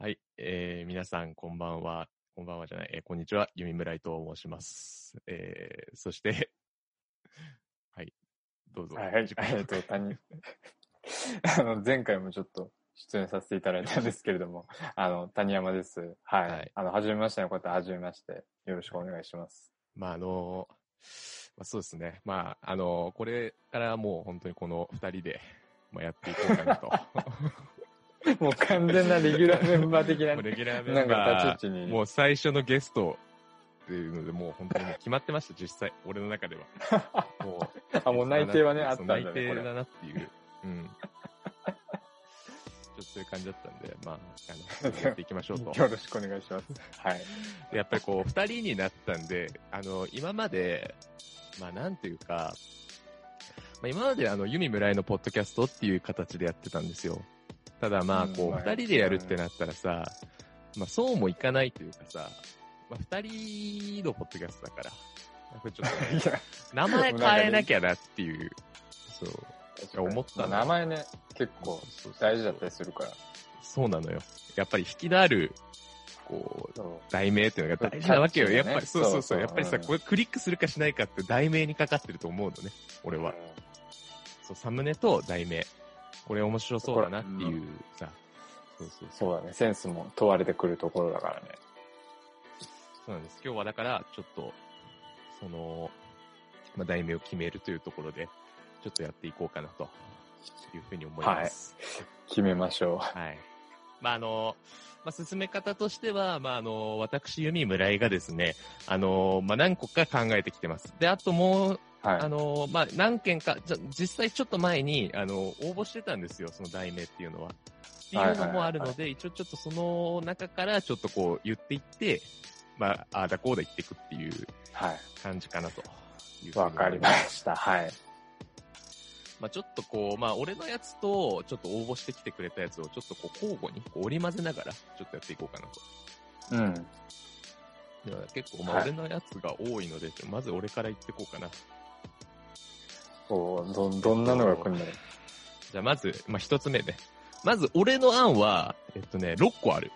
はい、えー、皆さんこんばんは。こんばんはじゃない、えー、こんにちは。弓村井と申します。えー、そして、はい、どうぞ。はい、えっと、谷、あの、前回もちょっと出演させていただいたんですけれども、あの、谷山です。はい。はいあの、はじめましての方、はじめまして。よろしくお願いします。まあ、あのまあ、そうですね。まあ、あのこれからもう本当にこの二人で、まあ、やっていこうかなと。もう完全なレギュラーメンバー的なレギュラーメなんンバか立ち位置ー、に。もう最初のゲストっていうので、もう本当に決まってました、実際。俺の中では。もう、あ、もう内定はね、あったそんだね、う内定だ。なっていう。うん。ちょっとそういう感じだったんで、まあ、あの、やっていきましょうと。よろしくお願いします。はい。でやっぱりこう、二人になったんで、あの、今まで、まあなんていうか、まあ今まであの、ユミ村井のポッドキャストっていう形でやってたんですよ。ただまあ、こう、二人でやるってなったらさ、まあそうもいかないというかさ、まあ二人のポッドキャストだから、やっぱりちょっと 名前変えなきゃなっていう、そう、思った名前ね、結構大事だったりするから。そうなのよ。やっぱり引きのある、こう、題名っていうのが大事なわけよ。やっぱり、そうそうそう。やっぱりさ、うんこれクリックするかしないかって題名にかかってると思うのね。俺は。そう、サムネと題名。これ面白そうだなっていうさ。そうそうそう。そうだね、センスも問われてくるところだからね。そうなんです。今日はだから、ちょっと、その、まあ、題名を決めるというところで、ちょっとやっていこうかなというふうに思います。決めましょう。はい。まあ、あの、まあ、進め方としては、まあ、あの、私、弓村井がですね、あの、まあ、何個か考えてきてます。で、あともう、はい。あの、まあ、何件か、じゃ、実際ちょっと前に、あの、応募してたんですよ、その題名っていうのは。っていうのもあるので、一応ちょっとその中からちょっとこう言っていって、まあ、ああだこうだ言っていくっていうはい。感じかなというふうにわかりました。はい。まあ、ちょっとこう、まあ、俺のやつと、ちょっと応募してきてくれたやつを、ちょっとこう、交互にこう織り交ぜながら、ちょっとやっていこうかなと。うん。だから結構、まあ、はい俺のやつが多いので、まず俺から言っていこうかな。そう、ど、どんなのが来るんだろう。じゃあ、まず、まあ、一つ目ね。まず、俺の案は、えっとね、6個ある。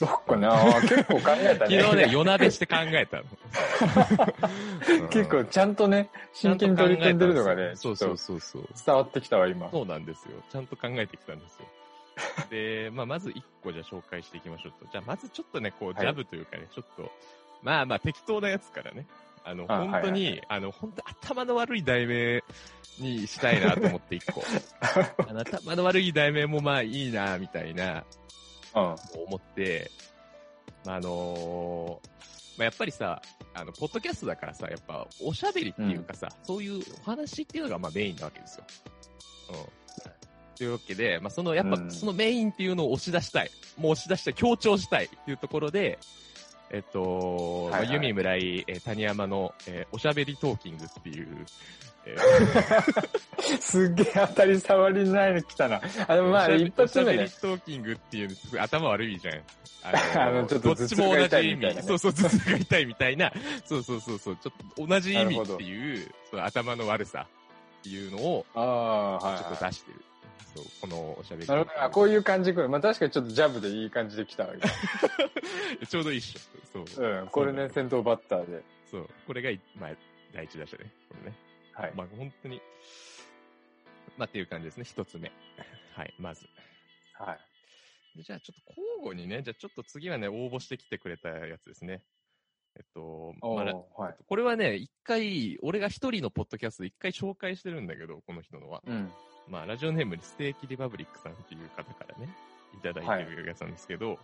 6個ね、あー結構考えたね。昨日ね、夜鍋して考えたの。結構ちゃんとね、真剣に取り組んでるのがね、そうそうそうそう。伝わってきたわ、今。そうなんですよ。ちゃんと考えてきたんですよ。で、まあ、まず1個じゃあ紹介していきましょうと。じゃあ、まずちょっとね、こう、はいジャブというかね、ちょっと、まあまあ、適当なやつからね。あの、あ本当に、はいはいあの、本当頭の悪い題名にしたいなと思って1個。あの頭の悪い題名もまあいいな、みたいな、うん。思って、まあ、あのまあ、やっぱりさ、あの、ポッドキャストだからさ、やっぱ、おしゃべりっていうかさ、そういうお話っていうのが、まあ、メインなわけですよ。うん。というわけで、まあ、その、やっぱう、んそのメインっていうのを押し出したい。もう押し出したい、強調したいっていうところで、えっと、はいはいまあ、ユミ村井、えー谷山の、えーおしゃべりトーキングっていう、えー すっげえ当たり障りないの来たな。あ、でもまあ、一発目ねおしゃべり。トーキングっていう、頭悪いじゃん。ああのちょっとどっちも同じ意味。ねそうそう、頭痛が痛いみたいな。そうそうそうそう。ちょっと同じ意味っていう、その頭の悪さっていうのを、ちょっとは出してる。そう、このおしゃべりい。なるほど。あ、こういう感じ来る。まあ確かにちょっとジャブでいい感じで来たわ。ちょうどいいっしょ。そう。今うん。これね、先頭バッターで。そう。これが、まあ、第一打者ね。これね。はい。まあ、本当に、まあ、っていう感じですね。一つ目。はい、まず。はい。でじゃあちょっと交互にね、じゃあちょっと次はね、応募してきてくれたやつですね。えっと、まあらはい。これはね、一回、俺が一人のポッドキャストで一回紹介してるんだけど、この人のは。うん。まあ、ラジオネームにステーキリパブリックさんっていう方からね、いただいてるやつなんですけど、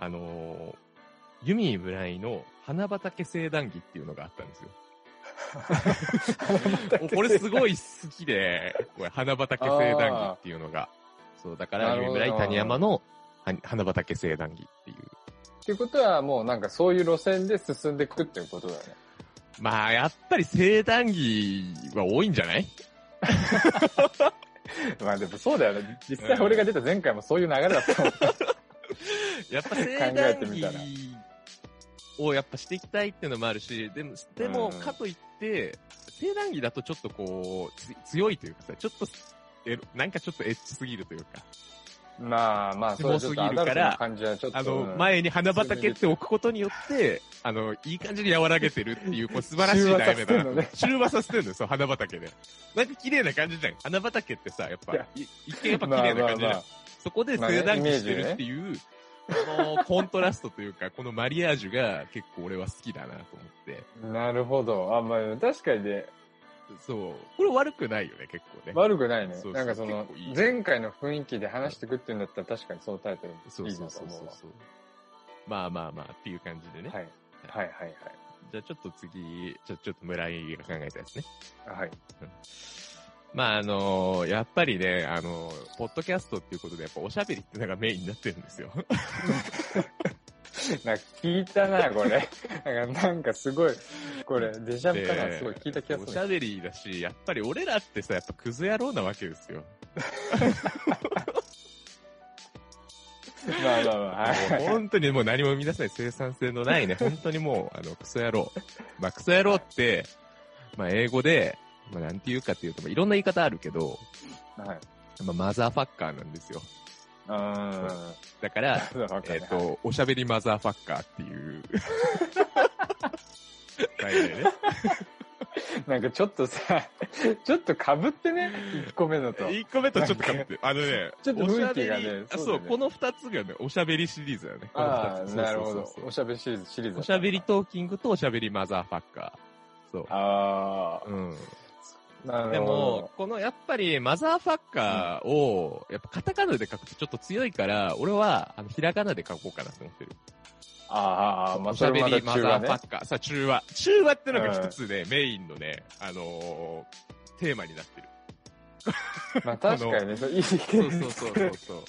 あのー、ユミブライの花畑聖談義っていうのがあったんですよ。これすごい好きで、これ花畑聖談義っていうのが。そう、だから、ユミブライ谷山のは花畑聖談義っていう。っていうことはもうなんかそういう路線で進んでいくっていうことだよね。まあ、やっぱり聖談義は多いんじゃない？まあでもそうだよね。実際俺が出た前回もそういう流れだったもん。やっぱ聖 考え談てみたら義をやっぱしていきたいっていうのもあるし、でも、でも、うんかといって、聖談義だとちょっとこう、つ強いというかさ、ちょっと、えなんかちょっとエッチすぎるというか、まあまあ、キモすぎるから。あの、うん前に花畑って置くことによって、あの、いい感じに和らげてるっていう、こう素晴らしい題名だな。中和させてる のよ、そう、花畑で。なんか綺麗な感じじゃん。花畑ってさ、やっぱ一見やっぱ綺麗な感じじゃん。まあまあまあそこで静電気してるっていう、このコントラストというか、このマリアージュが結構俺は好きだなと思って。なるほど。あ、まあ、確かにね、そう。これ悪くないよね、結構ね。悪くないね。そうそうなんかそのいい、前回の雰囲気で話してくっていうんだったら確かにそのタイトルいいそうそうそうなと思うわ。そう。まあまあまあっていう感じでね。はい。はいはいじゃあちょっと次、ちょ、ちょっと村井が考えたやつね。はい。はい。まああのやっぱりね、あのポッドキャストっていうことで、やっぱおしゃべりってのがメインになってるんですよ。なんか聞いたな、これ。なんか、なんかすごい、これ、デジャブかな、すごい聞いた気がする。おしゃべりだし、やっぱり俺らってさ、やっぱクズ野郎なわけですよ。まあまあまあ、本当にもう何も生み出せない生産性のないね、本当にもう、あの、クソ野郎。まあ、クソ野郎って、まあ、英語で、まあ、なんて言うかっていうと、まあ、いろんな言い方あるけど、はい。まあ、マザーファッカーなんですよ。だから、えっ、ると、おしゃべりマザーファッカーっていう。ね。なんかちょっとさ、ちょっと被ってね、1個目のと。1個目とちょっとかぶって、あのね、ちょっと雰囲気がねおしゃべりあそうだねそう、この2つがね、おしゃべりシリーズだよね。ああ、なるほど。おしゃべりシリーズ、シリーズだおしゃべりトーキングとおしゃべりマザーファッカー。そう。あうん。でも、このやっぱりマザーファッカーを、やっぱカタカナで書くとちょっと強いから、俺は、あの、ひらがなで書こうかなと思ってる。ど。ああ、まあ、おしゃべりマザーフ。ァッカー。さあ、中和。中和ってのが一つね、メインのね、あのーテーマになってる。まあ 確かにね、いいそうそうそうそうそう。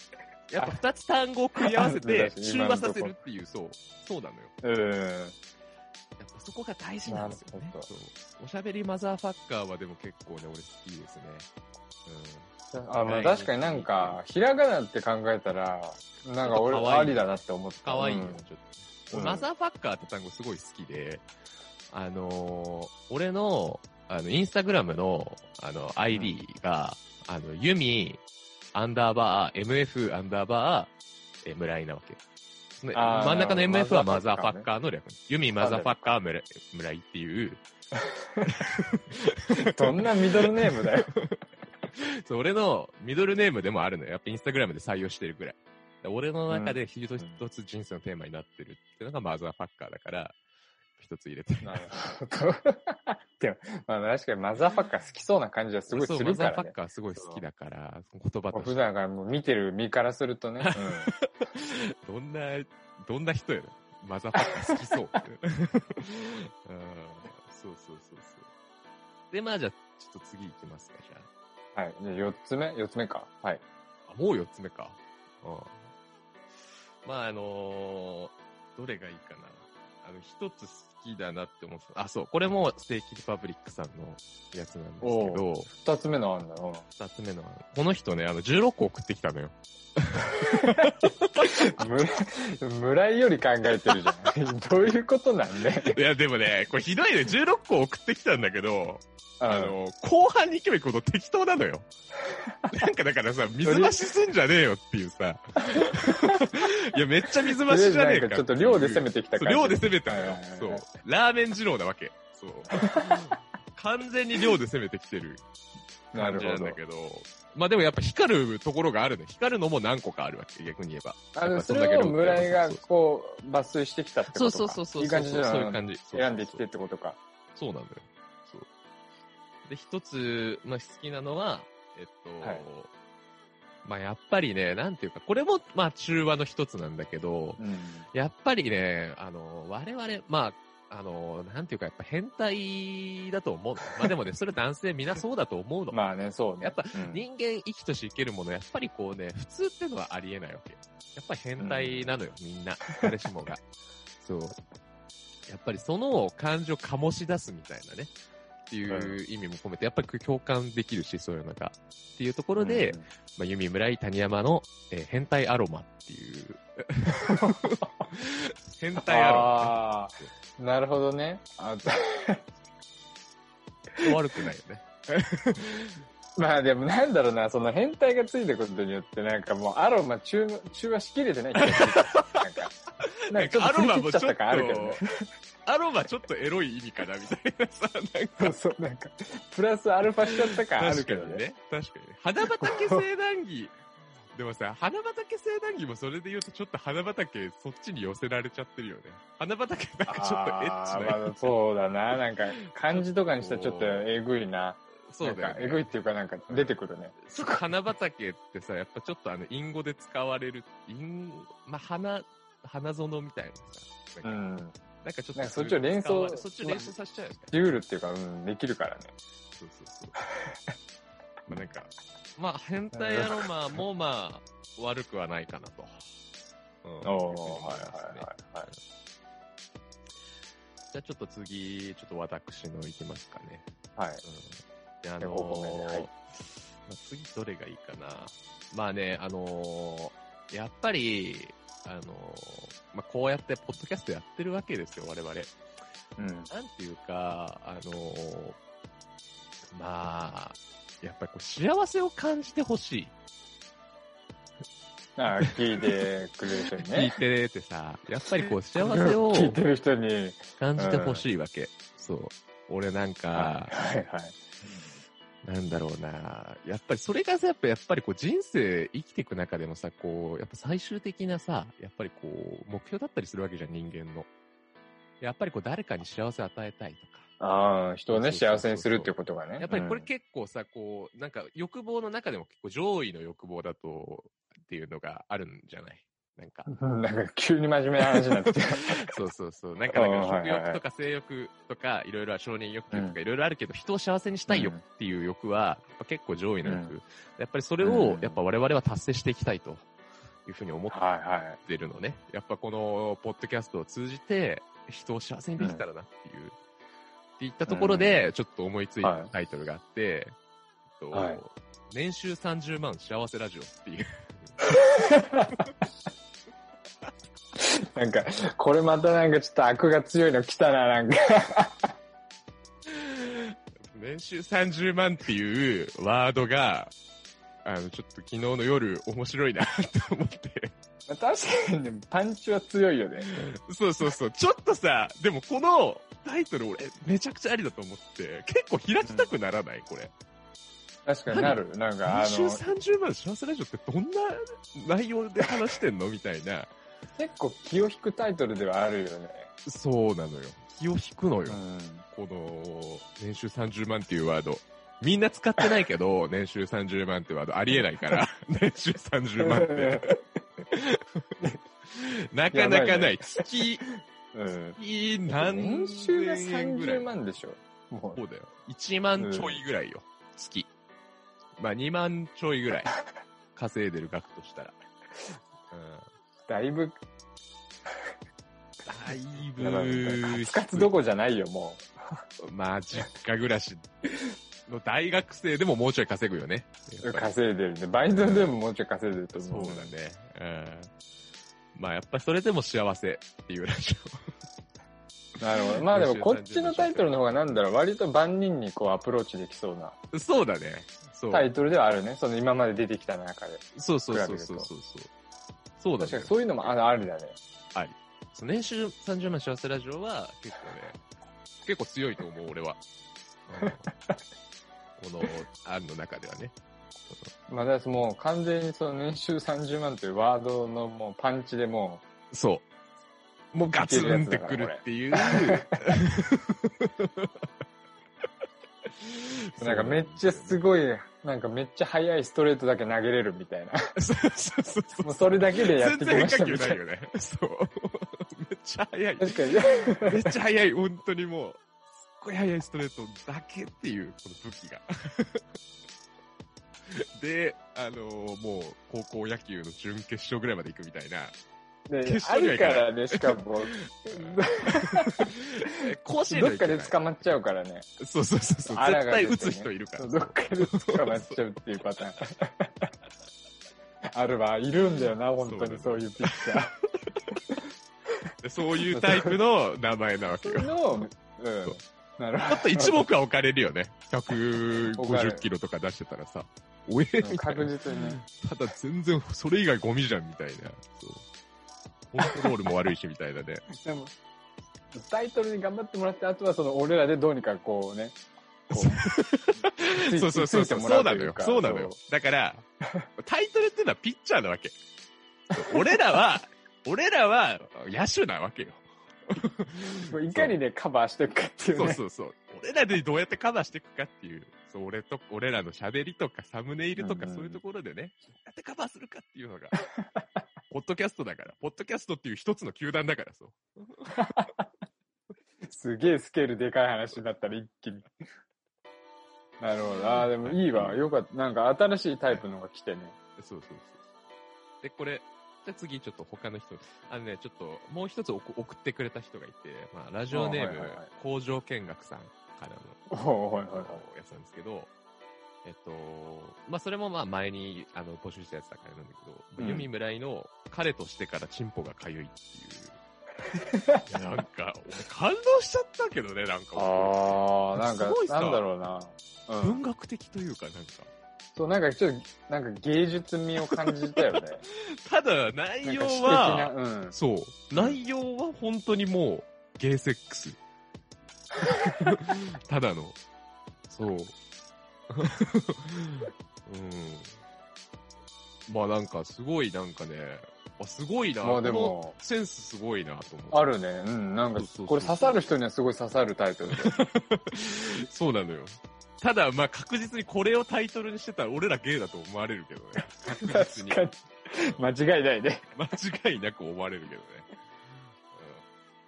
やっぱ二つ単語を組み合わせて、あ中和させるっていう、そう。そうなのよ。うん。そこが大事なんですよね。おしゃべりマザーファッカーはでも結構ね、俺好きですね。あまあ確かになんか、ひらがなって考えたら、なんか俺ありだなって思った。かわいいよ、うんちょっと。うんマザーファッカーって単語すごい好きで、あのー俺の、あの、インスタグラムの、あの、ID が、あの、ユミ、アンダーバー、MF アンダーバー、え、村井なわけ。真ん中の MF はママザーファッカーの略。ユミマザーファッカー村村井っていう、どんなミドルネームだよ。そう、俺のミドルネームでもあるのよ。やっぱインスタグラムで採用してるぐらい。で俺の中で一つ一つ人生のテーマになってるっていうのがマザーファッカーだから、一つ入れてる。なるほど。でも、まあ確かにマザーファッカー好きそうな感じはすごいするからね。ザーファッカーすごい好きだから、言葉として。普段からもう見てる身からするとね。どんな、どんな人やな。マザーファッカー好きそう。うん、そうそうそうそう。で、まあじゃあ、ちょっと次行きますか、じゃうん。はい。じゃあ4つ目 ?4 つ目か。はい。あ。あ、もう四つ目か。うん。まああのーどれがいいかな。あの、一つ好きだなって思ってた。あ、そう、これもステーキリパブリックさんのやつなんですけど、2つ目のあんだよ。二つ目の、この人ね、あの、16個送ってきたのよ。村村井より考えてるじゃん。どういうことなんで、いや、でもね、これひどいね。16個送ってきたんだけど、ああの、後半に行けば行くほど適当なのよ。なんかだからさ、水増しすんじゃねえよっていうさ。いや、めっちゃ水増しじゃねえかちょっと量で攻めてきたそう感じ。量で攻めたのよ。そう。ラーメン二郎なわけ。そう。完全に量で攻めてきてる感じなんだけど。まあでもやっぱ光るところがあるの。光るのも何個かあるわけ、逆に言えば。あの、それを村井がこう、抜粋してきたってことか。そうそうそうそう。いい感じじゃそういう感じ。選んできてってことか。そうなんだよ。で、一つ、まあ、好きなのは、えっと、はいまあ、やっぱりね、なんていうか、これも、まあ、中和の一つなんだけど、うん。やっぱりね、あの、我々、まあ、あの、なんていうか、やっぱ変態だと思うの。まあでもね、それ男性みんなそうだと思うの。まあね、そうね。やっぱうん人間生きとし生けるもの、やっぱりこうね、普通ってのはありえないわけ。やっぱり変態なのよ、みんな。誰しもが。そう。やっぱりその感情を醸し出すみたいなね。っていう意味も込めて、やっぱり共感できるし、そういうのが。っていうところで、うんまあ、弓村井谷山の、えー変態アロマっていう。変態アロマ、なるほどね。あね。悪くないよね。まあでもなんだろうな、その変態がついたことによって、なんかもうアロマ中の、中和しきれてない気がする。なんか、なんかちょっと振り切っちゃった感あるけどね。アロマちょっとエロい意味かなみたいなさ、なんか。そうそう、なんか、プラスアルファしちゃった感あるけどね。ね。確かにね。花畑生談義。でもさ、花畑生談義もそれで言うとちょっと花畑そっちに寄せられちゃってるよね。花畑なんかちょっとエッチな。まあそうだな。なんか、漢字とかにしたらちょっとえぐいな。そうだよ、ね。えぐいっていうかなんか出てくるね。ちょっと花畑ってさ、やっぱちょっとあの、隠語で使われる、隠、まあ、花、花園みたいなさ。うなんか、ん。なんかちょっとそっちを連想そっちを連想させちゃうよね。ジュールっていうか、うん、できるからね。そうそうそう。まあなんか、まあ変態アロマもまあ悪くはないかなと。うんおー、はいはいはいはい。じゃあちょっと次、ちょっと私のいきますかね。はい。うん。であでのお米ねはいまあ、次どれがいいかな。まあね、あのーやっぱり、あのーまあこうやってポッドキャストやってるわけですよ、我々。うん。なんていうか、あのーまあ、やっぱりこう幸せを感じてほしい。ああ、聞いてくれる人に 聞いね。ててさ、やっぱりこう幸せを 聞いてる人に。感じてほしいわけ。そう。俺なんか、はいはいはい。なんだろうな。やっぱりそれがさ、やっぱやっぱりこう人生生きていく中でもさ、こう、やっぱ最終的なさ、やっぱりこう、目標だったりするわけじゃん、人間の。やっぱりこう誰かに幸せを与えたいとか。ああ、人をね、幸せにするっていうことがね。やっぱりこれうん結構さ、こう、なんか欲望の中でも結構上位の欲望だと、っていうのがあるんじゃない？なんか。う んなんか急に真面目な話になってきた。そうそうそう。なんか、なんか食欲とか性欲とか、いろいろ承認欲求とうんかいろいろあるけど、人を幸せにしたい欲うんっていう欲は、やっぱ結構上位の欲。うんやっぱりそれを、やっぱ我々は達成していきたいというふうに思っはいはい。てるのね。やっぱこの、ポッドキャストを通じて、人を幸せにできたらなっていう。っていったところで、ちょっと思いついたタイトルがあって、えっとはい年収30万幸せラジオっていう。なんか、これまたなんかちょっと悪が強いの来たな、なんか。年収30万っていうワードが、あの、ちょっと昨日の夜面白いなと思って。確かにね、パンチは強いよね。そうそうそう。ちょっとさ、でもこのタイトル俺めちゃくちゃありだと思って、結構開きたくならないこれ。確かになる。なんか、あ年収の、30万幸せラジオってどんな内容で話してんの？みたいな。結構気を引くタイトルではあるよね。そうなのよ。気を引くのよ。うん。この、年収30万っていうワード。みんな使ってないけど、年収30万ってワードありえないから、年収30万って。なかなかない。月、うん。月何年収が円ぐらい30万でしょ。もそうだよ。1万ちょいぐらいよ。月。まあ2万ちょいぐらい。稼いでる額としたら。うん。う、だいぶ、だいぶカツカツどこじゃないよ、もまあ、実家暮らしの大学生でももうちょい稼ぐよね。稼いでるね。バイトでももうちょい稼いでると思う。そうだね。うん。まあ、やっぱりそれでも幸せっていうラジなるほど。まあでもこっちのタイトルの方がなんだろう、割と万人にこうアプローチできそうなオ。そうだね。タイトルではあるね。その今まで出てきた中で。そうそうそうそうそうそう。そうだね確かに。そういうのもああるだね。そう年収30万幸せラジオは結構ね、結構強いと思う、俺は。うん この案の中ではね。まあだからもう完全にその年収30万というワードのもうパンチでもそう。もうガツンってくるっていう。う、なんかめっちゃすごい、なんかめっちゃ速いストレートだけ投げれるみたいな。そうそうそうそう。もうそれだけでやって全きましたみたいな。然変化球ないよね。そう。めっちゃ速い。確かに。めっちゃ速い。本当にもう、すっごい速いストレートだけっていう、この武器が。で、あのーもう、高校野球の準決勝ぐらいまで行くみたいな。で決あるからね、しかも、甲子園どっかでで捕まっちゃうからね。そうそうそうそう。絶対打つ人いるから。どっかで捕まっちゃうっていうパターン。あるわ、いるんだよな、本当にそういうピッチャー。でそういうタイプの名前なわけよ。の、うん。なるほちょっと一目は置かれるよね。150キロとか出してたらさ。おえ確な。実にね。ただ全然それ以外ゴミじゃんみたいな。そう。コントロールも悪いしみたいなね。でも、タイトルに頑張ってもらって、あとはその俺らでどうにかこうね、こう そうそうそうそう。そうなのよ。そうなのよ。だから、タイトルっていうのはピッチャーなわけ。俺らは、俺らは野手なわけよ。いかにね、カバーしていくかっていうね。そうそうそう。俺らでどうやってカバーしていくかっていう、そう、俺と、俺らの喋りとかサムネイルとかそういうところでね、どうやってカバーするかっていうのが、ポッドキャストだから、ポッドキャストっていう一つの球団だから、そう。すげえスケールでかい話になったら一気に。なるほど。ああ、でもいいわ。よかった。なんか新しいタイプのが来てね。そうそうそう。で、これ、じゃあ次ちょっと他の人、あのね、ちょっともう一つ送送ってくれた人がいて、まあ、ラジオネーム、あはいはいはい工場見学さんからのおおはいはいはい。やつなんですけど、えっと、まあ、それもまあ前にあの募集したやつだからなんだけど、うんユミ村井の彼としてからチンポがかゆいっていう。い やなんか、俺感動しちゃったけどね、なんか。ああ、なんかなんだろうな。うん。文学的というか、なんか。そう、なんかちょっと、なんか芸術味を感じたよね。ただ、内容は、うん。そう、内容は本当にもう、ゲーセックス。ただの。そう。うん。まあなんか、すごいなんかね、あすごいな。まあでこのも、センスすごいなと思って。あるね。うん。なんかそうそうそう、これ刺さる人にはすごい刺さるタイトルで。そうなのよ。ただ、まあ確実にこれをタイトルにしてたら俺らゲイだと思われるけどね。確実に。確かに。間違いないね。間違いなく思われるけどね。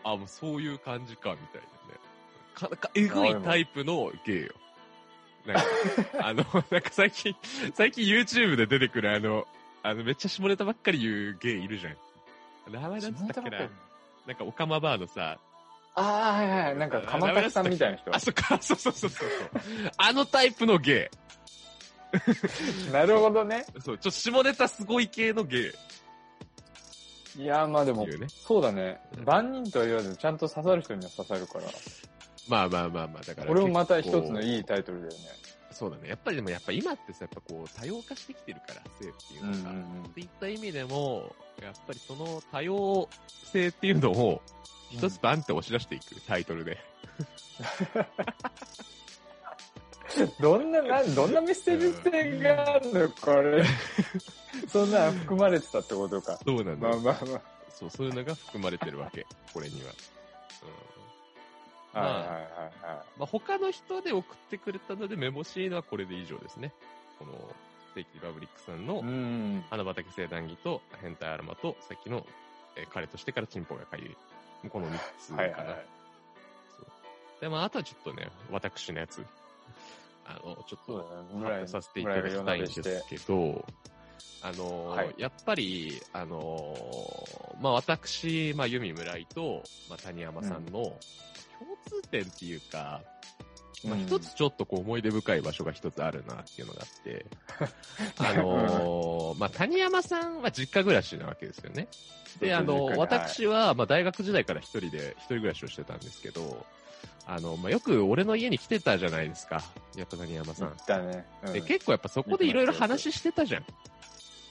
うん、あ、もうそういう感じか、みたいなね。か、か、えぐいタイプのゲイよ。なんか、あの、なんか最近、最近 YouTube で出てくるあの、あの、めっちゃ下ネタばっかり言うゲイいるじゃん。名前なんつったっけななんか、オカマバーのさ、ああ、はいはい。なんか、鎌田さんみたいな人あ、。そっか、そうそうそうそう。あのタイプのゲなるほどね。イ。そう、ちょっと下ネタすごい系のゲイ。いや、まあでもね、そうだねうん。万人とは言わず、ちゃんと刺さる人には刺さるから。まあまあまあまあ、だから。これもまた一つのい。いいタイトルだよね。そうだね。やっぱりでもやっぱ今ってさ、やっぱこう、多様化してきてるから、性っていうのが。っていった意味でも、やっぱりその多様性っていうのを、一つバンって押し出していく、タイトルで。どんな、なんどんなメッセージ性があるの？これ。そんなん含まれてたってことか。そうなんだよ。まあまあまそう、そういうのが含まれてるわけ、これには。はいはいはいはい。まあ、他の人で送ってくれたので、めぼしいのはこれで以上ですね。この、ステーキリパブリックさんのうん。花畑生談義と変態アロマと、さっきの、えー彼としてからチンポがかゆい。この3つかな。はいはいはい。そうで、まあ、あとはちょっとね、私のやつ、あの、ちょっと。発表させていただきたいんですけど、あの、はい。やっぱり、あの、まあ、私、まあ、ユミ村井と、まあ、谷山さんの共通点っていうか、まあ、うん。一つちょっとこう思い出深い場所が一つあるなっていうのがあって、あのーまあ、谷山さんは実家暮らしなわけですよね。で、あの、私は、まあ、大学時代から一人で、一人暮らしをしてたんですけど、あの、まあ、よく俺の家に来てたじゃないですか、やっぱ谷山さん。だね。うんで、結構やっぱそこでいろいろ話してたじゃん。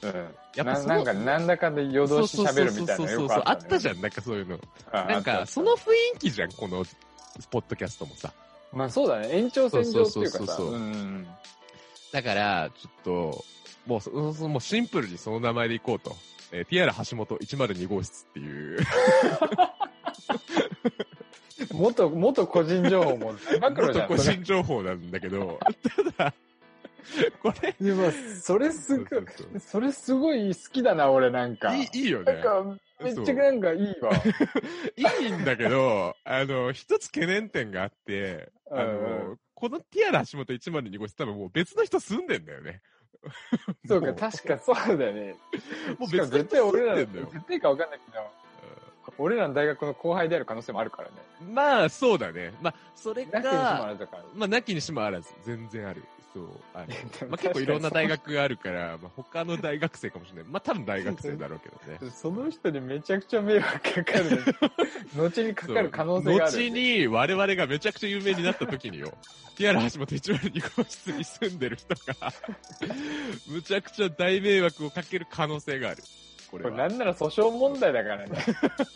うん。やっぱななんか、なんだかんだ夜通し喋るみたいなのよくあった、ね。あったじゃん、なんかそういうの。あなんか、その、雰囲気じゃん、この、ポッドキャストもさ。まあそうだね。延長線上っていうかさ。そうそうそうそううんうんだから、ちょっと、もうそ、そもうシンプルにその名前でいこうと。えーティアラ橋本102号室っていう。元、元個人情報も暴露じゃん。元個人情報なんだけど、ただ、これ、でも、それすごいそれすごい好きだな、俺なんか。いい、いいよねなん。か、めっちゃなんかいいわ。いいんだけど、あの、一つ懸念点があって、あうんの、このティアラ橋本102号室多分もう別の人住んでんだよね。そうか、も確かそうだよね。もう別の人対俺らの、住んでんだよ。絶対かわかんないけど、俺らの大学の後輩である可能性もあるからね。まあ、そうだね。まあ、それなきにしもあか、らずだから。まあ、なきにしもあらず、全然ある。そう、ある。まあ、結構いろんな大学があるから、まあ、他の大学生かもしれない。まあ、多分大学生だろうけどね。その人にめちゃくちゃ迷惑かかる、ね。後にかかる可能性がある。後に我々がめちゃくちゃ有名になった時によ、ティアラ橋本102号室に住んでる人が、むちゃくちゃ大迷惑をかける可能性がある。これは。これなんなら訴訟問題だからね。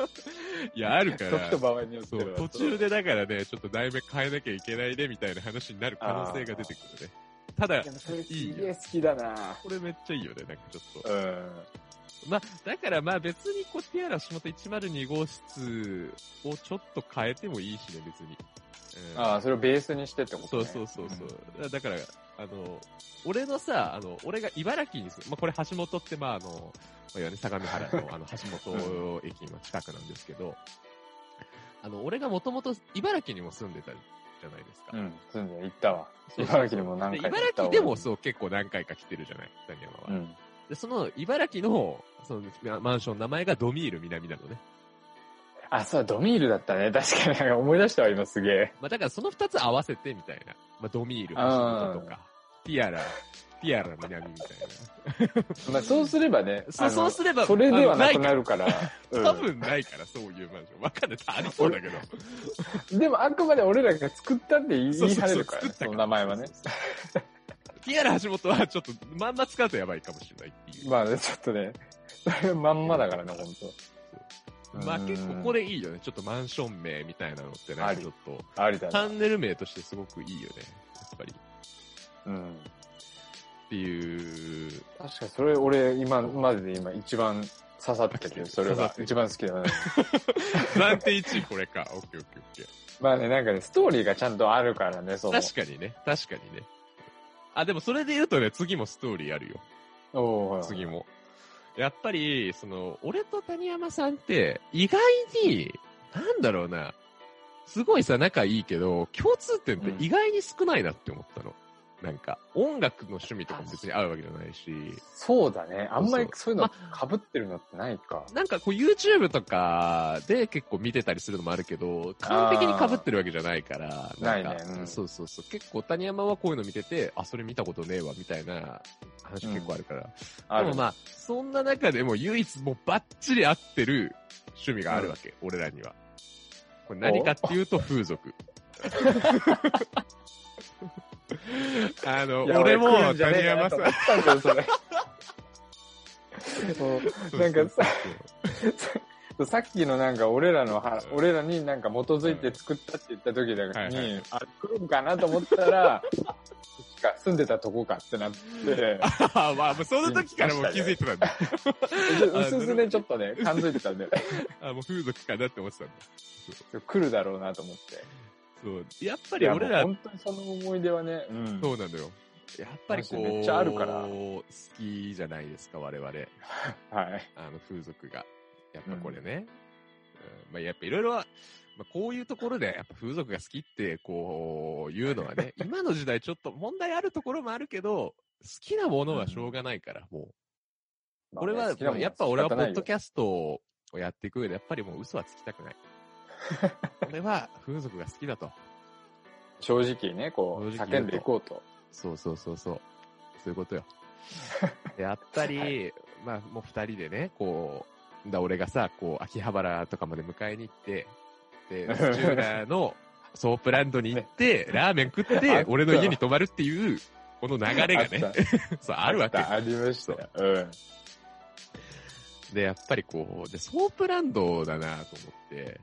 いや、あるから。時と場合によっては途中でだからね、ちょっと題名変えなきゃいけないね、みたいな話になる可能性が出てくるね。ただいや、それすげえ好きだなこれめっちゃいいよね、なんかちょっと。うん。まあ、だからまあ別にこう、ティアラ橋本102号室をちょっと変えてもいいしね、別に。うんああ、それをベースにしてってことそうね。そうそうそう。だから、あの、俺のさ、あの、俺が茨城に住む、まあ、これ橋本って、まあ、あの、まあ、いわゆる相模原の、あの、橋本駅の近くなんですけど、あの、俺がもともと茨城にも住んでたじゃないですか。うん。住んで行ったわ。茨城にも何回かで行ったわ茨城でもそう結構何回か来てるじゃない、谷山は。うん。で、その茨城の、そのマンションの名前がドミール南なのね。あ、そう、ドミールだったね。確かになんか思い出したわ、今すげえ。まあだからその二つ合わせてみたいな。まあドミール、橋本とか、ティアラ、ティアラ南みたいな。まあそうすればね。そうそうすればそれではなくなるから。うん多分ないから、そういうマンション。わかんない。ありそうだけど。でもあくまで俺らが作ったって言い張れるからね、作ったその名前はね。ティアラ橋本はちょっと、まんま使うとやばいかもしれないっていう。まあね、ちょっとね、そ れまんまだからね、ほんと。まあうん結構これいいよね。ちょっとマンション名みたいなのってなんかちょっと、ありだな。チャンネル名としてすごくいいよね。やっぱり。うん。っていう、確かにそれ俺今までで今一番刺さってて、それが一番好きだね。暫定1位これか。オッケーオッケーオッケー。まあね、なんかね、ストーリーがちゃんとあるからね、その。確かにね。確かにね。あ、でもそれで言うとね、次もストーリーあるよ。おー次。も。やっぱり、その、俺と谷山さんって、意外に、なんだろうな、すごいさ、仲いいけど、共通点って意外に少ないなって思ったの。なんか、音楽の趣味とかも別に合うわけじゃないし、そうだね。あんまりそういうのま被ってるのってないか。なんかこう YouTube とかで結構見てたりするのもあるけど、完璧に被ってるわけじゃないから、んかないねうんそうそうそう。結構谷山はこういうの見てて、あ、それ見たことねえわ、みたいな話結構あるから。あるでもまあ、そんな中でも唯一もうバッチリ合ってる趣味があるわけ、俺らには。これ何かっていうと風俗。あの、俺も谷山さん。なんかさ、さっきのなんか俺らのは、俺らになんか基づいて作ったって言った時だはいに、あ、来るんかなと思ったら、か、住んでたとこかってなって、あ まあ、もうその時からもう気づいてたんだ。うすうすね、ちょっとね、感づいてたんで、あ、もう風俗かなって思ってたんだ。来るだろうなと思って。そう。やっぱり俺ら、本当にその思い出はね、うん。そうなのよ。やっぱりこう、めっちゃあるから好きじゃないですか、我々。はい。あの、風俗が。やっぱこれね。うんまあ、やっぱいろいろ、まあ、こういうところで、やっぱ風俗が好きって、こう、言うのはね、今の時代ちょっと問題あるところもあるけど、好きなものはしょうがないから、もう。これは、まあやっぱ俺はポッドキャストをやっていく上で、やっぱりもう嘘はつきたくない。俺は風俗が好きだと。正直ね、こう、叫んでいこうと。そうそうそうそう。そういうことよ。でやっぱり、まあもう二人でね、こう、だ俺がさ、こう、秋葉原とかまで迎えに行って、で、土浦のソープランドに行って、ラーメン食って俺の家に泊まるっていう、この流れがねそう、あるわけあ。ありましたよ。うん。で、やっぱりこう、で、ソープランドだなと思って、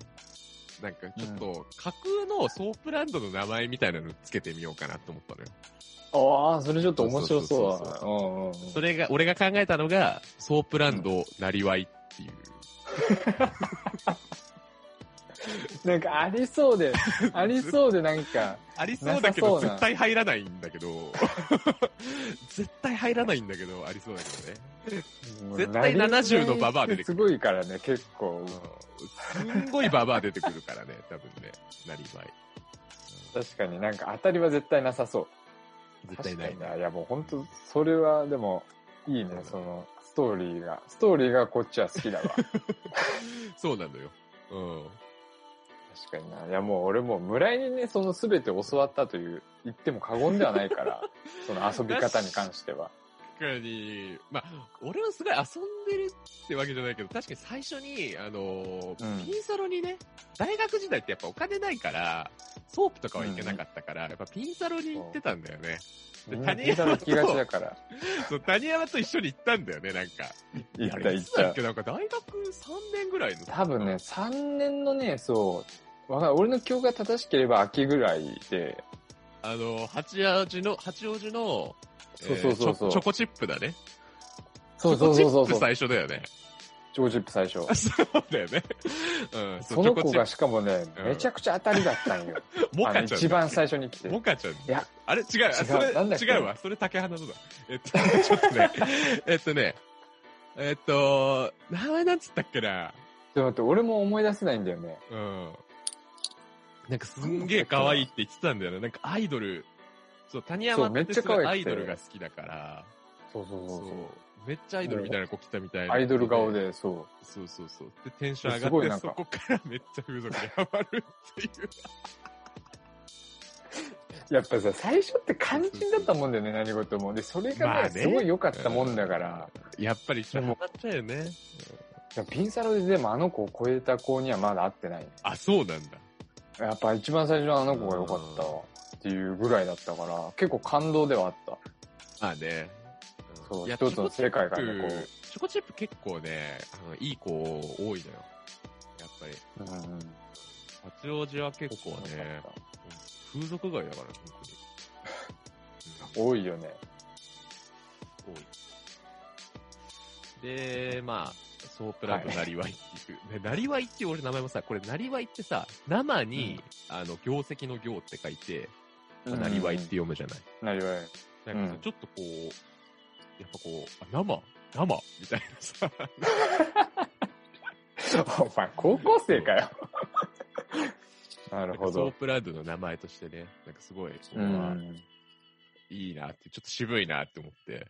なんかちょっと、架空のソープランドの名前みたいなのつけてみようかなと思ったのよ。ああ、それちょっと面白そうだそれが、俺が考えたのが、ソープランドなりわいっていう。なんかありそうで、ありそうでなんか、ありそうだけど、絶対入らないんだけど、絶対入らないんだけど、ありそうだけどね。絶対70のババア出てくるすごいからね、結構。すんごいババア出てくるからね、多分ね、なりわい。確かになんか当たりは絶対なさそう。絶対ないな。いやもう本当それはでも、いいね、その、ストーリーが。ストーリーがこっちは好きだわ。そうなのよ。うん。確かにな。いやもう俺もう村井にね、その全て教わったという、言っても過言ではないから、その遊び方に関しては。確かに、まあ、俺はすごい遊んでるってわけじゃないけど、確かに最初に、あのーうんピンサロにね、大学時代ってやっぱお金ないから、ソープとかは行けなかったから、やっぱピンサロに行ってたんだよね。で谷ピンサロ行きがちだから。そう、谷山と一緒に行ったんだよね、なんか。行った行った。なんか大学3年ぐらいの。多分ね、3年のね、そう、わかんない俺の記憶が正しければ秋ぐらいで、あの、八王子の、八王子の、そうそうそうそうえーチョコチップだね。そうそうそうそうチョコチップ最初だよね。チョコチップ最初。あ そうだよね。うん。その子がチしかもね、うんめちゃくちゃ当たりだったんよ。モあカちゃん。の一番最初に来て。モカちゃん。いや、あれ違う。あそれ、なんだっけ？違うわ。それ竹花のだ。えっと、ちょっとね。えっとね。えっと、名前なんつったっけな。ちょっと待って、俺も思い出せないんだよね。うん。なんかすんげえ可愛いって言ってたんだよね。なんかアイドル。そう、谷山っちゃってすごいアイドルが好きだから。そうそうそう。めっちゃアイドルみたいな子来たみたいな。アイドル顔。で、そう。そうそうそう。で、テンション上がって、そこからめっちゃ風俗にハマるっていう。やっぱさ、最初って肝心だったもんだよね、何事も。で、それがね、まあねすごい良かったもんだから。やっぱり一緒にハマっちゃうよね。ピンサロででもあの子を超えた子にはまだ会ってないね。あ、そうなんだ。やっぱ一番最初のあの子が良かったわっていうぐらいだったから、結構感動ではあった。まあね。そう、一つの世界がね、こチョコチップ結構ね、あの、いい子多いのよ。やっぱり。う。うんうん。八王子は結構ね、風俗街だから、本当に。多いよね。うん、多い。で、まあ、ソープランドなりわいっていう。ね、なりわいっていう俺名前もさ、これなりわいってさ、生に、あの、業績の業って書いて、まあなりわいって読むじゃない。なりわい。なんかさ、うんちょっとこう、やっぱこう、あ生？生？みたいなさ、お前、高校生かよ。なるほど。ソープランドの名前としてね、なんかすごい。いいなって、ちょっと渋いなって思って。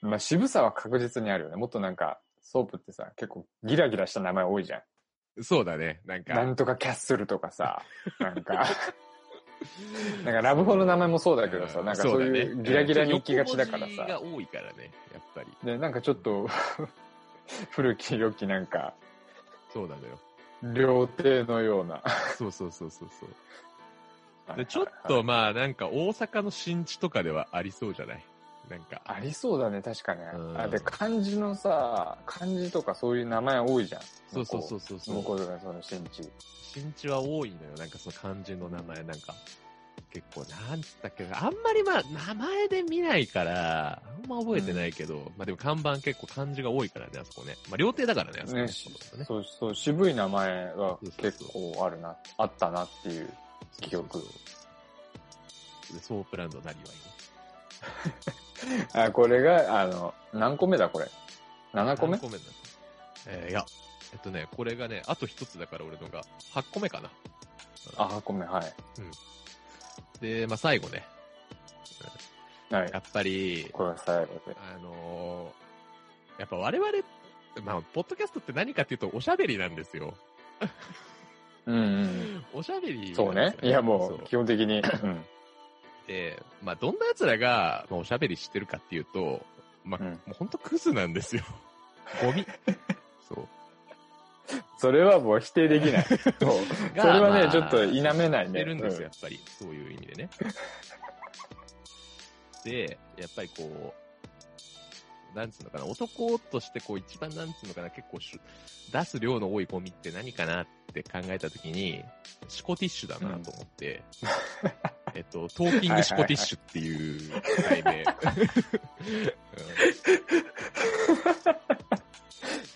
まあ、渋さは確実にあるよね。もっとなんか、ソープってさ、結構ギラギラした名前多いじゃん。そうだね、なんか。なんとかキャッスルとかさ、なんか、なんかラブホの名前もそうだけどさ、なんかそういうギラギラに行きがちだから横文字がさ、多いからね、やっぱり。で、なんかちょっと、古き良きなんか、そうなのよ。料亭のような。そうそうそうそうそう。で、ちょっとまあ、なんか大阪の新地とかではありそうじゃない？なんか。ありそうだね、確かねうん。あで、漢字のさ、漢字とかそういう名前多いじゃん。そうそうそうそうそう。向こうとかその新地。新地は多いのよ。なんかその漢字の名前なんか。結構、なんつったっけな。あんまりまあ、名前で見ないから、あんま覚えてないけど、まあでも看板結構漢字が多いからね、あそこね。まあ料亭だからね、あそこね。ねそうねそう渋い名前が結構あるな、あったなっていう記憶。そうそうそうで、ソープランドなりわいね。あ、これが、あの、何個目だこれ？7個目？何個目だえーいや、えっとね、これがね、あと一つだから俺のが、8個目かな。あ、8個目、はい。で、まあ最後ね、はいや。っぱり、これが最後で。あのーやっぱ我々、まあ、ポッドキャストって何かっていうと、おしゃべりなんですよ。うんうん。おしゃべりなんですよ、そうね。いやも、そう基本的に。うん。で、まあ、どんな奴らが、まあ、おしゃべりしてるかっていうと、まあ、うんもうほんとクズなんですよ。ゴミ。そう。それはもう否定できない。そう。それがはね、まあちょっと否めないね。してるんですよ、うやっぱり。そういう意味でね。で、やっぱりこう、なんつうのかな、男としてこう一番なんつうのかな、結構出す量の多いゴミって何かなって考えたときに、シコティッシュだなと思って、えっと、トーキングシコティッシュっていう題名。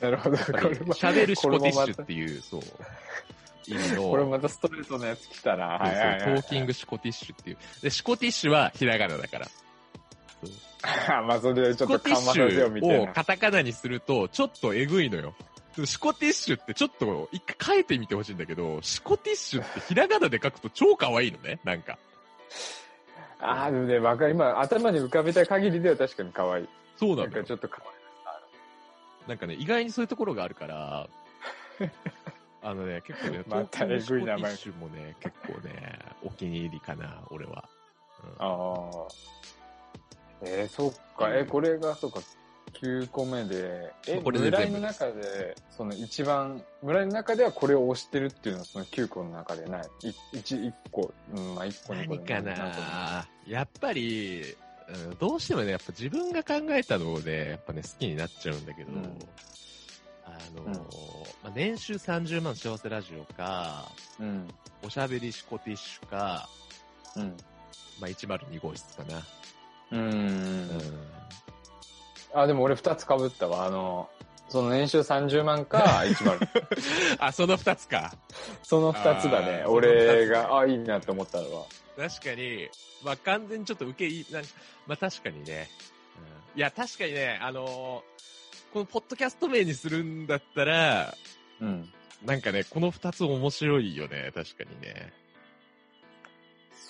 なるほど。これも、喋るシコティッシュっていう、そう、意味の、これまたストレートなやつ来たな。はいはいはいトーキングシコティッシュっていう。で、シコティッシュはひらがなだから。まあ、それでちシょっと緩和さコティッシせようみたいな。ュをカタカナにすると、ちょっとえぐいのよ。シコティッシュってちょっと一回書いてみてほしいんだけど、シコティッシュってひらがなで書くと超可愛いのね、なんか。ああ、でもね、わかる。今、頭に浮かべた限りでは確かに可愛い。なそうなんのよ。かちょっと可愛い。なんかね、意外にそういうところがあるから、あのね、結構ね、またえぐい名シュもね、結構ね、お気に入りかな、俺は。うんああ。えー、そっか。え、これが、そっか、9個目で、え、これで村井の中で、その一番、村井の中ではこれを押してるっていうのはその9個の中でない。い一一個、うん、まあ1個2個何かなやっぱり、うん、どうしてもね、やっぱ自分が考えたのをね、やっぱね、好きになっちゃうんだけど、うんあのーうんまあ、年収30万幸せラジオか、うん。おしゃべりシコティッシュか、うん。まあ、102号室かな。うん。うん。あ、でも俺2つ被ったわ。あの、その年収30万か、10。あ、その2つか。その2つだね俺が、あ、いいなって思ったのは。確かに、まあ、完全にちょっと受けいい、まあ、確かにね。うん、いや、確かにね、あのーこのポッドキャスト名にするんだったら、うん。なんかね、この二つ面白いよね、確かにね。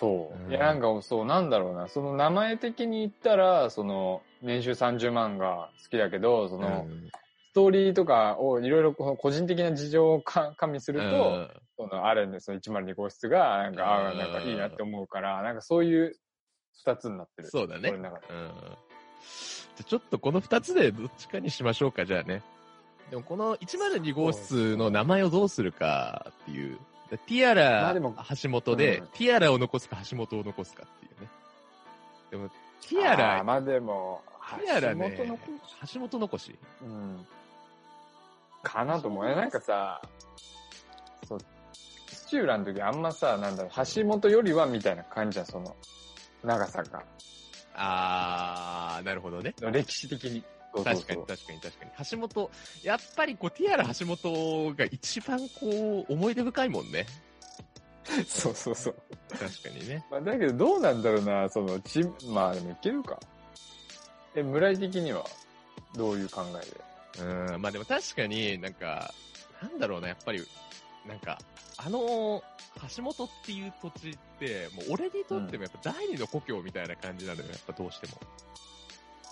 そう。うんいや、なんかそう、なんだろうな。その名前的に言ったら、その、年収30万が好きだけど、その、うんストーリーとかをいろいろこう個人的な事情をか加味すると、うんその、あるんですその102号室が、なんか、ああ、うんなんかいいなって思うから、なんかそういう二つになってる。そうだね。うん。じゃあちょっとこの二つでどっちかにしましょうか、じゃあね。でもこの102号室の名前をどうするかっていう。ティアまラあでも橋本で、うんティアラを残すか橋本を残すかっていうね。でも、ティアあーラ、まあでも、ティアラね橋本の、橋本残し？うん。かなと思う。えなんかさ、そう、土浦の時あんまさ、なんだろう、橋本よりはみたいな感じじゃん、その、長さが。あー、なるほどね。歴史的に。確かに確かに確かに。橋本、やっぱりこう、ティアラ橋本が一番こう、思い出深いもんね。そうそうそう。確かにね。まあ、だけどどうなんだろうな、その、ち、まあでもいけるか。え、村井的には、どういう考えで？うん、まあでも確かになんか、なんだろうな、やっぱり、なんか、あの、橋本っていう土地って、もう俺にとってもやっぱ第二の故郷みたいな感じなのよ、やっぱどうしても。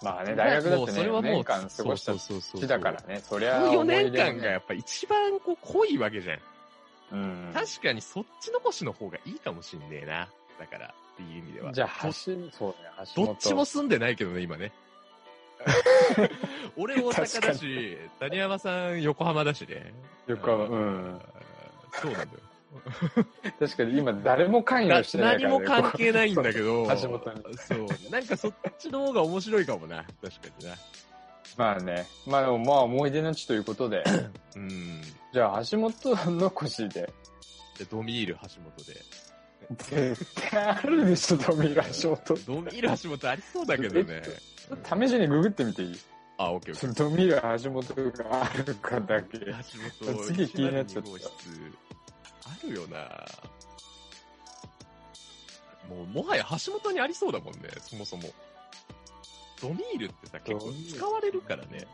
まあね、大学だってね、それはもう4年間過ごしたそうそうそうそう地だからね、そりゃこの4年間がやっぱ一番こう濃いわけじゃん。うん。確かにそっち残しの方がいいかもしんねえな。だから、っていう意味では。じゃあ、ど橋、そうね、橋本。どっちも住んでないけどね、今ね。俺大阪だし、谷山さん横浜だしね。横浜、うん。。そうなんだよ。確かに今誰も関与してないから、ね。何も関係ないんだけど、橋本にそう。なんかそっちの方が面白いかもな。確かにな。まあね。まあでもまあ思い出の地ということで。うん。じゃあ橋本残しで。で、ドミール橋本で。絶対あるでしょ、ドミール橋本。ドミール橋本ありそうだけどね。試しにググってみていい？あ、オッケーオッケー。ドミール橋本があるかだけ。橋本、次気になっちゃった102号室あるよなもう、もはや橋本にありそうだもんね、そもそも。ドミールってさ、結構使われるからね。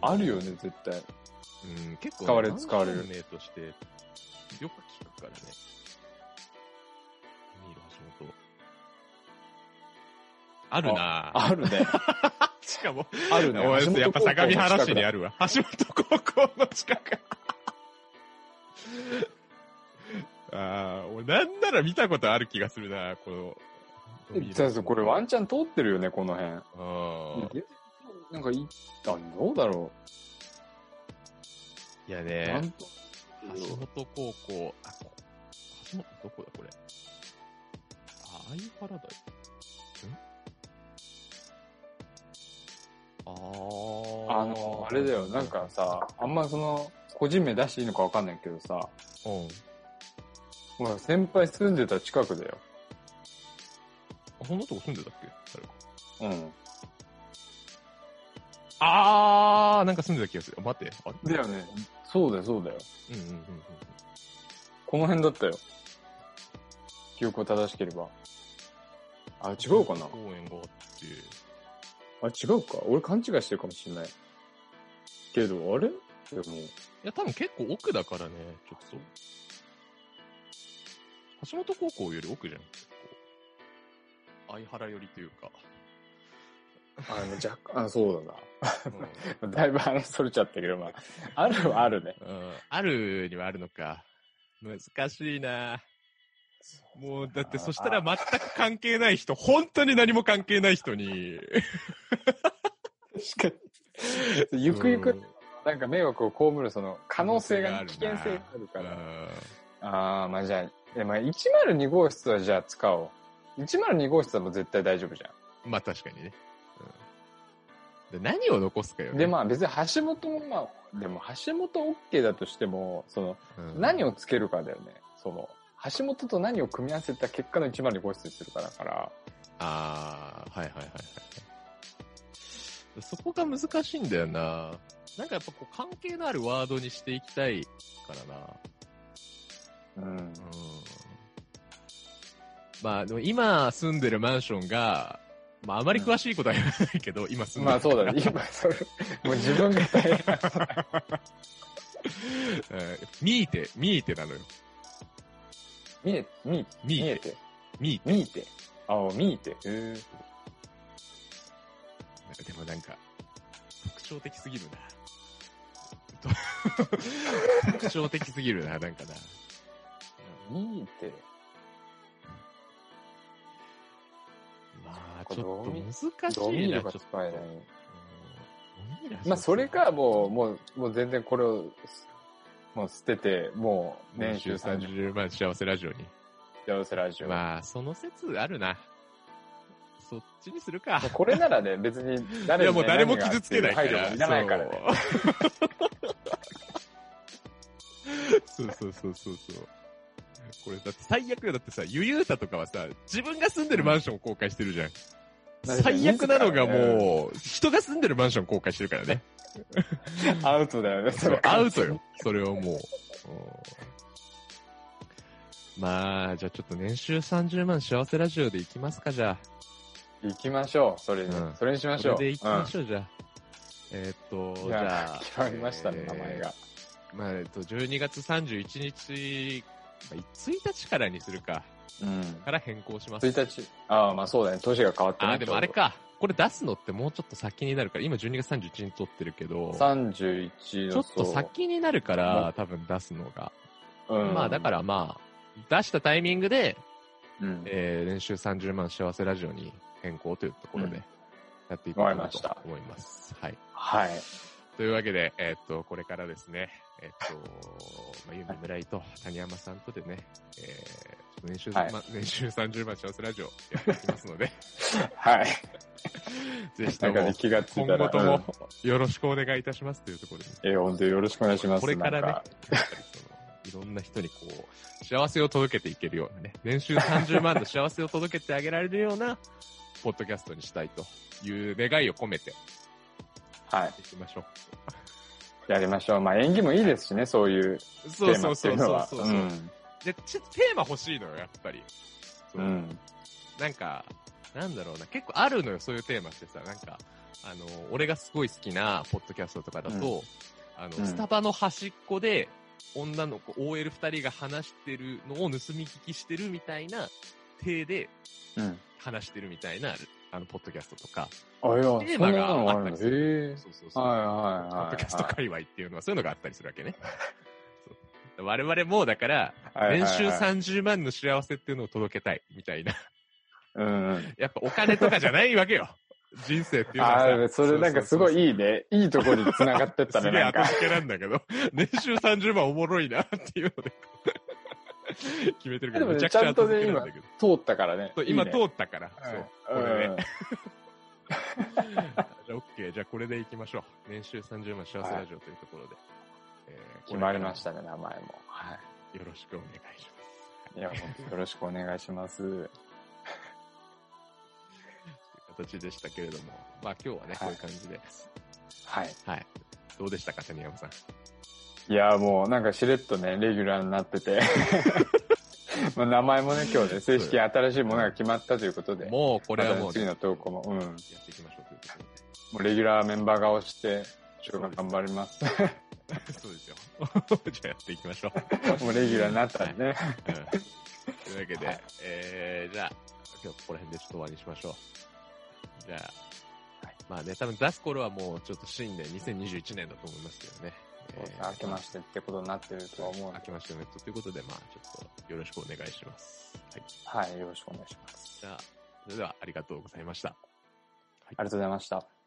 あるよね、絶対。うん、結構、使われる使われる名として、よく聞くからね。ドミール橋本。あるなあるね。しかも、あるね。やっぱ相模原市にある。るわ。橋本高校の近く。ああ、俺なんなら見たことある気がするな、この。そうそう、これワンチャン通ってるよね、この辺。あーなんかいい、あ、どうだろう。いやね橋本高校、あ、こ橋本、どこだこれ。あ、相原台。ん？あーあの、あれだよ、なんかさ、あんまその、個人名出していいのかわかんないけどさ、うん。ほら、先輩住んでた近くだよ。あ、そんなとこ住んでたっけ？誰か。うん。あー、なんか住んでた気がする。あ待って。あれ？だよね。そうだよ、そうだよ。うんうんうんうん。この辺だったよ。記憶を正しければ。あ、違うかな？公園があって。あ、違うか俺勘違いしてるかもしれない。けど、あれ？でも、いや、多分結構奥だからね、ちょっと。橋本高校より奥じゃん。結構相原寄りというか。あの、若干、あ、そううんだな。だいぶ話それちゃったけど、まあ、あるはあるね。うんあるにはあるのか。難しいなもう、だってそしたら全く関係ない人、本当に何も関係ない人に、確かに。ゆくゆくうん、なんか迷惑を被るその可能性が、あるな危険性があるから。うんああ、まあじゃあ、まあ102号室はじゃあ使おう。102号室はもう絶対大丈夫じゃまあ確かにね。うん、で何を残すかよ、ん。ね。で、まあ別に橋本もまあ、でも橋本 OK だとしても、その、うん何をつけるかだよね。その、橋本と何を組み合わせた結果の102号室にするかだから。ああ、はいはいはいはい。そこが難しいんだよな。なんかやっぱこう関係のあるワードにしていきたいからな。うん。うん。まあでも今住んでるマンションが、まああまり詳しいことは言わないけど、今住んでるまあそうだね。今、それ、もう自分が大変な。うんミーテ、ミーテなのよ。見え、見え、見え見えて。ミーテ。見えて。ああ、見えて。へえ。でもなんか、特徴的すぎるな。と特徴的すぎるな、なんかな。見えて。まあ、ちょっと難しいな、ちょっと。まあそれか、もう、もう、もう全然これを、もう捨てて、もう年収30 30万幸せラジオに。幸せラジオ。まあ、その説あるな。そっちにするか。これならね、別にい誰や、もう誰も傷つけないから。いらないからね。そうそうそうそうそう。これだって最悪よだってさ、ゆゆうたとかはさ、自分が住んでるマンションを公開してるじゃん。最悪なのがもう、人が住んでるマンション公開してるからね。アウトだよね、そう、アウトよ。それをもう。うんまあ、じゃあちょっと年収30万幸せラジオでいきますか、じゃ行きましょう、それに。うんそれにしあ。ましょう。でいきましょう、じゃあ。えーっと、うんじゃあ。決まりましたね、えー名前が。まあ、えっと、12月31日、まあ1日からにするか、うん。から変更します。1日。ああ、まあそうだね。年が変わってねあー、でもあれ。か。これ出すのってもうちょっと先になるから、今12月31日に撮ってるけど、31のちょっと先になるから、多分出すのが。そううんまあだからまあ、出したタイミングで、うん。えー、年収30万幸せラジオに変更というところでうん、やっていこうかなと思います。はい。はい。というわけで、えーっと、これからですね、えーっと、まあ、ユミ村井と谷山さんとでね、えー、年収、はいま年収30万幸せラジオやっていきますので、はい。ぜひともなんかね、気がつい今後ともよろしくお願いいたしますというところで、えー、本当によろしくお願いします。これからね、いろんな人にこう、幸せを届けていけるようなね、年収30万の幸せを届けてあげられるような、ポッドキャストにしたいという願いを込めてはい。いきましょやりましょう。まあ演技もいいですしね、そういうう。テそうーマってそうそうそういうのは。そうそう、でちテーマ欲しいのよ、やっぱり。そううん。うん。なんか、なんだろうな、結構あるのよ、そういうテーマってさ、なんか、あの、俺がすごい好きなポッドキャストとかだと、うんあの、うんスタバの端っこで、女の子、OL 二人が話してるのを盗み聞きしてるみたいな、体でうん。話してるみたいな、あの、ポッドキャストとか、あ、テーマがあったりする。そうそうそう。はいはいポはい。ッドキャスト界隈っていうのはそういうのがあったりするわけね。我々も、だから、年収30万の幸せっていうのを届けたい、みたいな。うんうん。やっぱお金とかじゃないわけよ。人生っていうのはさ。ああ、それなんかすごいいいね。いいとこに繋がってったね、すげえ。後付けなんだけど、年収30万おもろいなっていうので、決めてるけど、めちゃくちゃ後付けなんだけど。通ったからね。そう今いいね通ったから、そう。これうんね。じゃあ、OK。じゃあ、これでいきましょう。年収30万幸せラジオというところで。えー決まりましたね、名前も。はよろしくお願いします。い。いや、本当よろしくお願いします。という形でしたけれども、まあ今日はね、はいこういう感じで。はい。はい。どうでしたか、谷山さん。いや、もうなんかしれっとね、レギュラーになってて。まあ名前もね、今日ね、正式に新しいものが決まったということで。もう、これはもう、次の投稿も、うん。もやっていきましょうというところで。うレギュラーメンバー顔して、一生頑張ります。そうですよ。じゃあやっていきましょう。もうレギュラー になったんでね。うんというわけで、はいえー、じゃあ、今日ここら辺でちょっと終わりにしましょう。じゃあ、はいまあね、多分出す頃はもうちょっと新年2021年だと思いますけどね。明けましてってことになってるとは思う明けましておめでとうということで、まあちょっとよろしくお願いします。はい。はい、よろしくお願いします。じゃあ、それではありがとうございました。ありがとうございました。